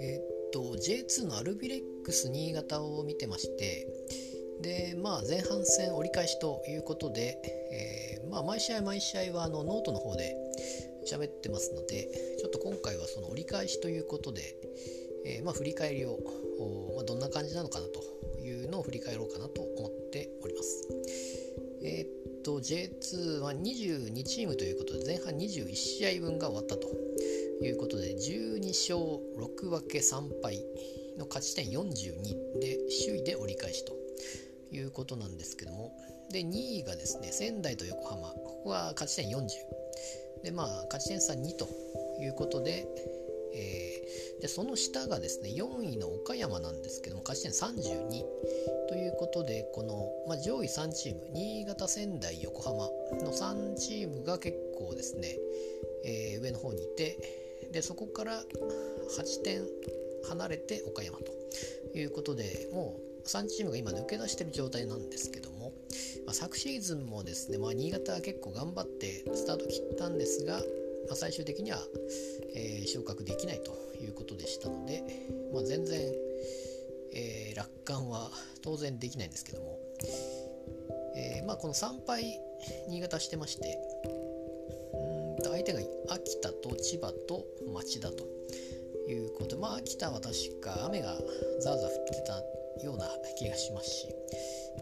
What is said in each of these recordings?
えっと J2 のアルビレックス新潟を見てましてでまあ前半戦折り返しということで、えー、まあ、毎試合毎試合はあのノートの方で喋ってますのでちょっと今回はその折り返しということで、えー、まあ、振り返りを、まあ、どんな感じなのかなというのを振り返ろうかなと思っております。えー、と J2 は22チームということで前半21試合分が終わったということで12勝6分け3敗の勝ち点42で首位で折り返しということなんですけどもで2位がですね仙台と横浜ここが勝ち点40でまあ勝ち点差2ということで、えー、でその下がですね4位の岡山なんですけども勝ち点32ということでこの、まあ、上位3チーム新潟仙台横浜の3チームが結構ですね、えー、上の方にいてでそこから8点離れて岡山ということでもう3チームが今抜け出してる状態なんですけどもまあ、昨シーズンもですね、まあ、新潟は結構頑張ってスタート切ったんですが、まあ、最終的には、えー、昇格できないということでしたので、まあ、全然、えー、楽観は当然できないんですけども、えーまあ、この3敗新潟してましてうんと相手が秋田と千葉と町田ということでまあ秋田は確か雨がザーザー降ってたような気がしますし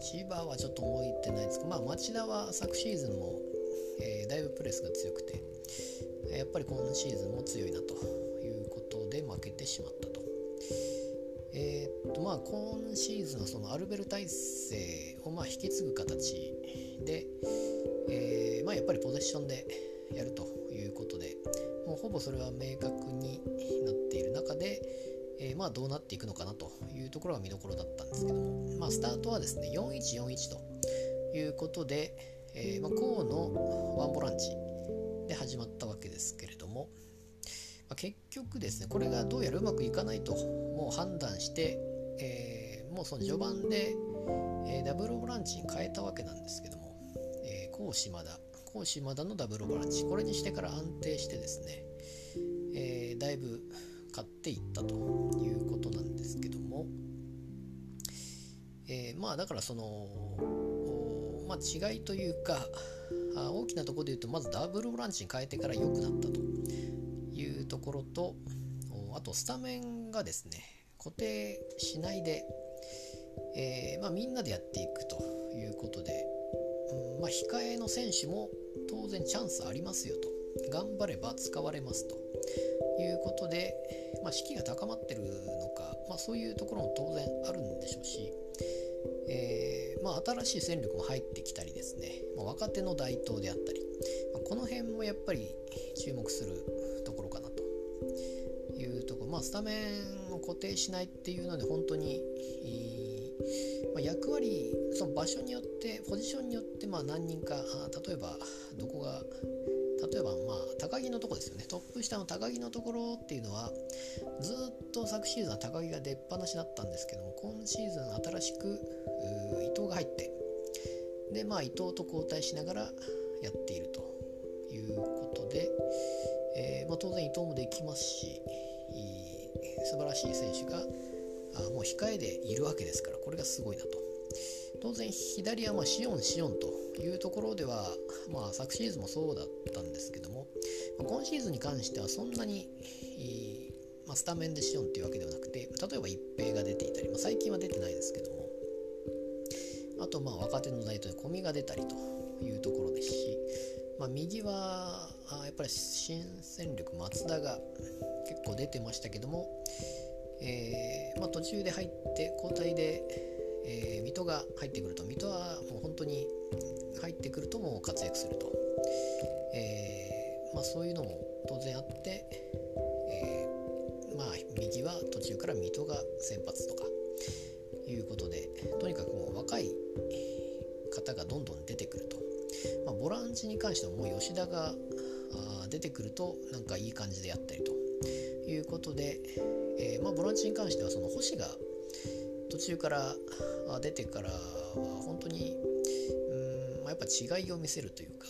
千葉はちょっと覚えてないですけど、まあ、町田は昨シーズンも、えー、だいぶプレスが強くてやっぱり今シーズンも強いなということで負けてしまったと。えー、っとまあ今シーズンはそのアルベル体制をま引き継ぐ形で、えー、まあ、やっぱりポゼッションでやるということでもうほぼそれは明確になっている中で、えー、まあどうなっていくのかなというところが見どころだったんですけども、まあ、スタートはですね4141ということで、えー、まあ、河のワンボランチ始まったわけですけれども、まあ、結局ですねこれがどうやらうまくいかないともう判断して、えー、もうその序盤で、えダブルボランチに変えたわけなんですけども、えー、甲島田甲島田のダブルボランチ。これにしてから安定してですね、えだいぶ買っていったということなんですけども、えー、まあだからその、まあ、違いというかあ大きなところで言うとまずダブルボランチに変えてから良くなったと。いうところとあとスタメンがですね固定しないで、えー、まあ、みんなでやっていくということで、うんまあ、控えの選手も当然チャンスありますよと。頑張れば使われますと。いうことで、まあ、士気が高まってるのか、まあ、そういうところも当然あるんでしょうし、えー、まあ、新しい戦力も入ってきたりですね、ま若手の台頭であったり、まこの辺もやっぱり注目するところかなと。いうところ、まあ、スタメンを固定しないっていうので本当に、ま役割その場所によってポジションによってま何人か例えばどこが例えばまあ高木のところですよね。トップ下の高木のところっていうのはずっと昨シーズンは高木が出っ放しだったんですけども今シーズン新しく伊藤が入ってでまあ伊藤と交代しながらやっているということで、えー、まあ、当然伊藤もできますし素晴らしい選手があもう控えでいるわけですからこれがすごいなと。当然左はまあシオンシオンというところでは、まあ、昨シーズンもそうだったんですけども、まあ、今シーズンに関してはそんなに、まあ、スタメンでシオンっていうわけではなくて例えば一平が出ていたり、まあ、最近は出てないですけどもあとまあ若手の代表で小見が出たりというところですし、まあ、右はやっぱり新戦力松田が結構出てましたけども、えーまあ、途中で入って交代で、えー、水戸が入ってくると水戸はもう本当に入ってくるともう活躍すると、えー、まあ、そういうのも当然あって、えー、まあ、右は途中から水戸が先発とかいうことでとにかくもう若い方がどんどん出てくると、まあ、ボランチに関してはもう吉田が出てくるとなんかいい感じでやったりということで、えー、まあ、ボランチに関してはその星が途中から出てからは本当にんまやっぱ違いを見せるというか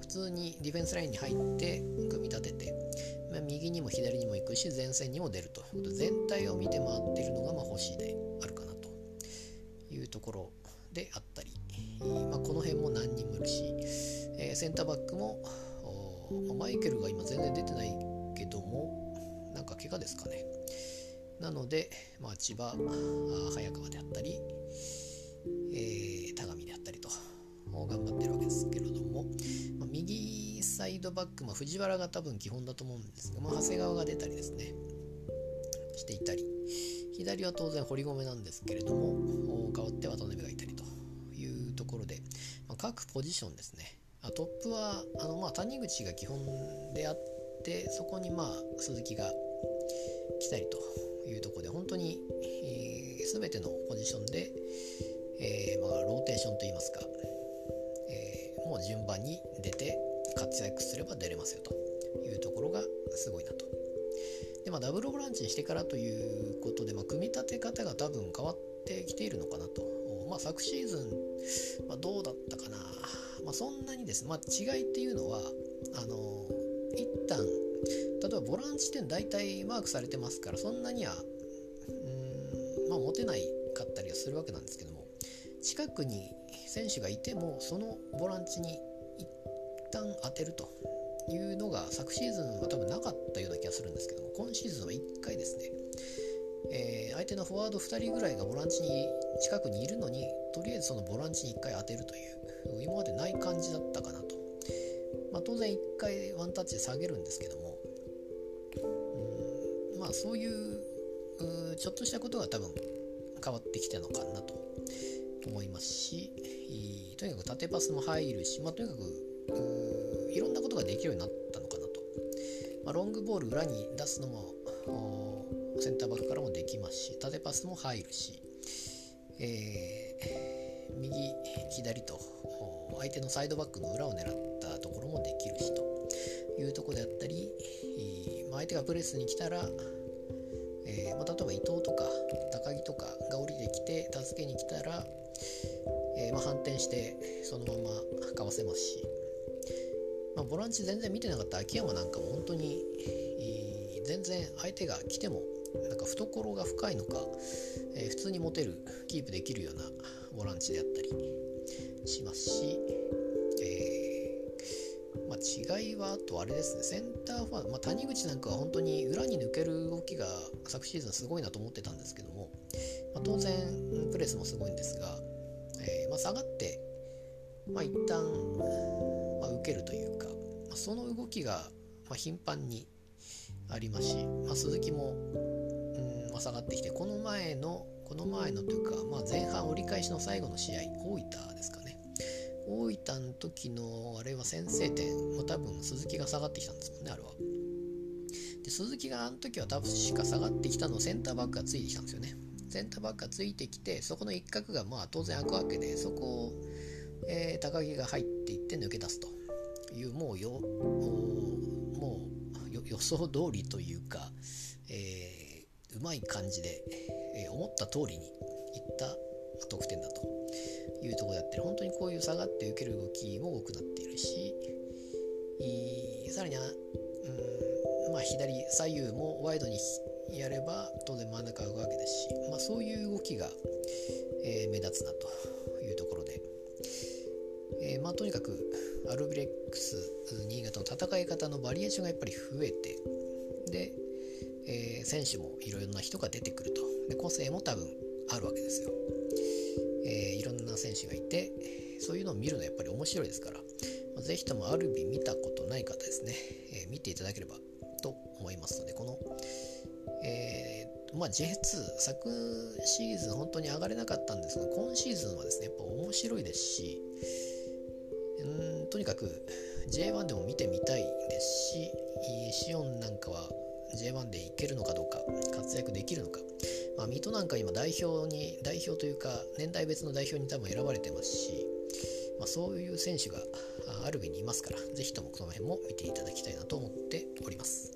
普通にディフェンスラインに入って組み立てて、まあ、右にも左にも行くし前線にも出ると。いうことで全体を見て回っているのがまあ星であるかなというところであったり、まあ、この辺も何人もいるし、えー、センターバックもマイケルが今全然出てないけどもなんか怪我ですかね。なので、まあ、千葉早川であったり、えー、田上であったりと頑張ってるわけですけれども、まあ、右サイドバック、まあ、藤原が多分基本だと思うんですが、まあ、長谷川が出たりですねしていたり左は当然堀米なんですけれども代わって渡辺がいたりというところで、まあ、各ポジションですね。トップはあの、まあ、谷口が基本であってそこにまあ鈴木が来たりというところで本当に、えー、全てのポジションで、えー、まあ、ローテーションといいますか、えー、もう順番に出て活躍すれば出れますよというところがすごいなと。でまあ、ダブルボランチにしてからということで、まあ、組み立て方が多分変わってきているのかなと。まあ、昨シーズン、まあ、どうだったかな、まあ、そんなにです、まあ、違いっていうのはあの一旦例えばボランチ点大体マークされてますからそんなにはうんまあ持てないかったりはするわけなんですけども近くに選手がいてもそのボランチに一旦当てるというのが昨シーズンは多分なかったような気がするんですけども今シーズンは1回ですね、えー、相手のフォワード2人ぐらいがボランチに近くにいるのにとりあえずそのボランチに1回当てるという今までない感じだったかなと、まあ、当然1回ワンタッチで下げるんですけども。うんまあそういうちょっとしたことが多分変わってきたのかなと思いますし。とにかく縦パスも入るし、まあ、とにかくいろんなことができるようになったのかなと、まあ、ロングボール裏に出すのもセンターバックからもできますし縦パスも入るし、えー、右左と相手のサイドバックの裏を狙ったところもできるしと。いうところであったり、まあ、相手がプレスに来たら、えー、ま、例えば伊藤とか高木とかが降りてきて助けに来たら、えー、まあ、反転してそのままかわせますし、まボランチ全然見てなかった秋山なんかも本当に、えー、全然相手が来てもなんか懐が深いのか、え普通に持てるキープできるようなボランチであったりしますし、まあ、違いはあとあれですね。センターファー、まあ、谷口なんかは本当に裏に抜ける動きが昨シーズンすごいなと思ってたんですけども、まあ、当然プレスもすごいんですが、えー、まあ、下がって、まあ、一旦、まあ、受けるというか、まあ、その動きが、ま頻繁にありますし、ま鈴木も、うんま下がってきてこの前のこの前のというか、まあ前半折り返しの最後の試合大分ですかね。大分の時のあれは先制点も多分鈴木が下がってきたんですもんねあれは。で鈴木があの時は多分しか下がってきたのをセンターバックがついてきたんですよね。センターバックがついてきてそこの一角がまあ当然開くわけでそこを、えー、高木が入っていって抜け出すというもうよもう予想通りというか、えー、うまい感じで、えー、思った通りにいった得点だというところであって本当にこういう下がって受ける動きも多くなっているしさらにうん、まあ、左左右もワイドにやれば当然真ん中が動くわけですし、まあ、そういう動きが、えー、目立つなというところで、えー、まあ、とにかくアルビレックス新潟の戦い方のバリエーションがやっぱり増えてで、えー、選手もいろいろな人が出てくると。で個性も多分あるわけですよ。えー、いろんな選手がいてそういうのを見るのはやっぱり面白いですから、まあ、ぜひともアルビ見たことない方ですね、えー、見ていただければと思いますのでこの、え、まあ、J2 昨シーズン本当に上がれなかったんですが今シーズンはですねやっぱ面白いですしうんとにかく J1 でも見てみたいですしシオンなんかは J1 でいけるのかどうか活躍できるのかまあ、水戸なんか今代表に代表というか年代別の代表に多分選ばれてますし、まあ、そういう選手がアルビにいますから是非ともこの辺も見ていただきたいなと思っております。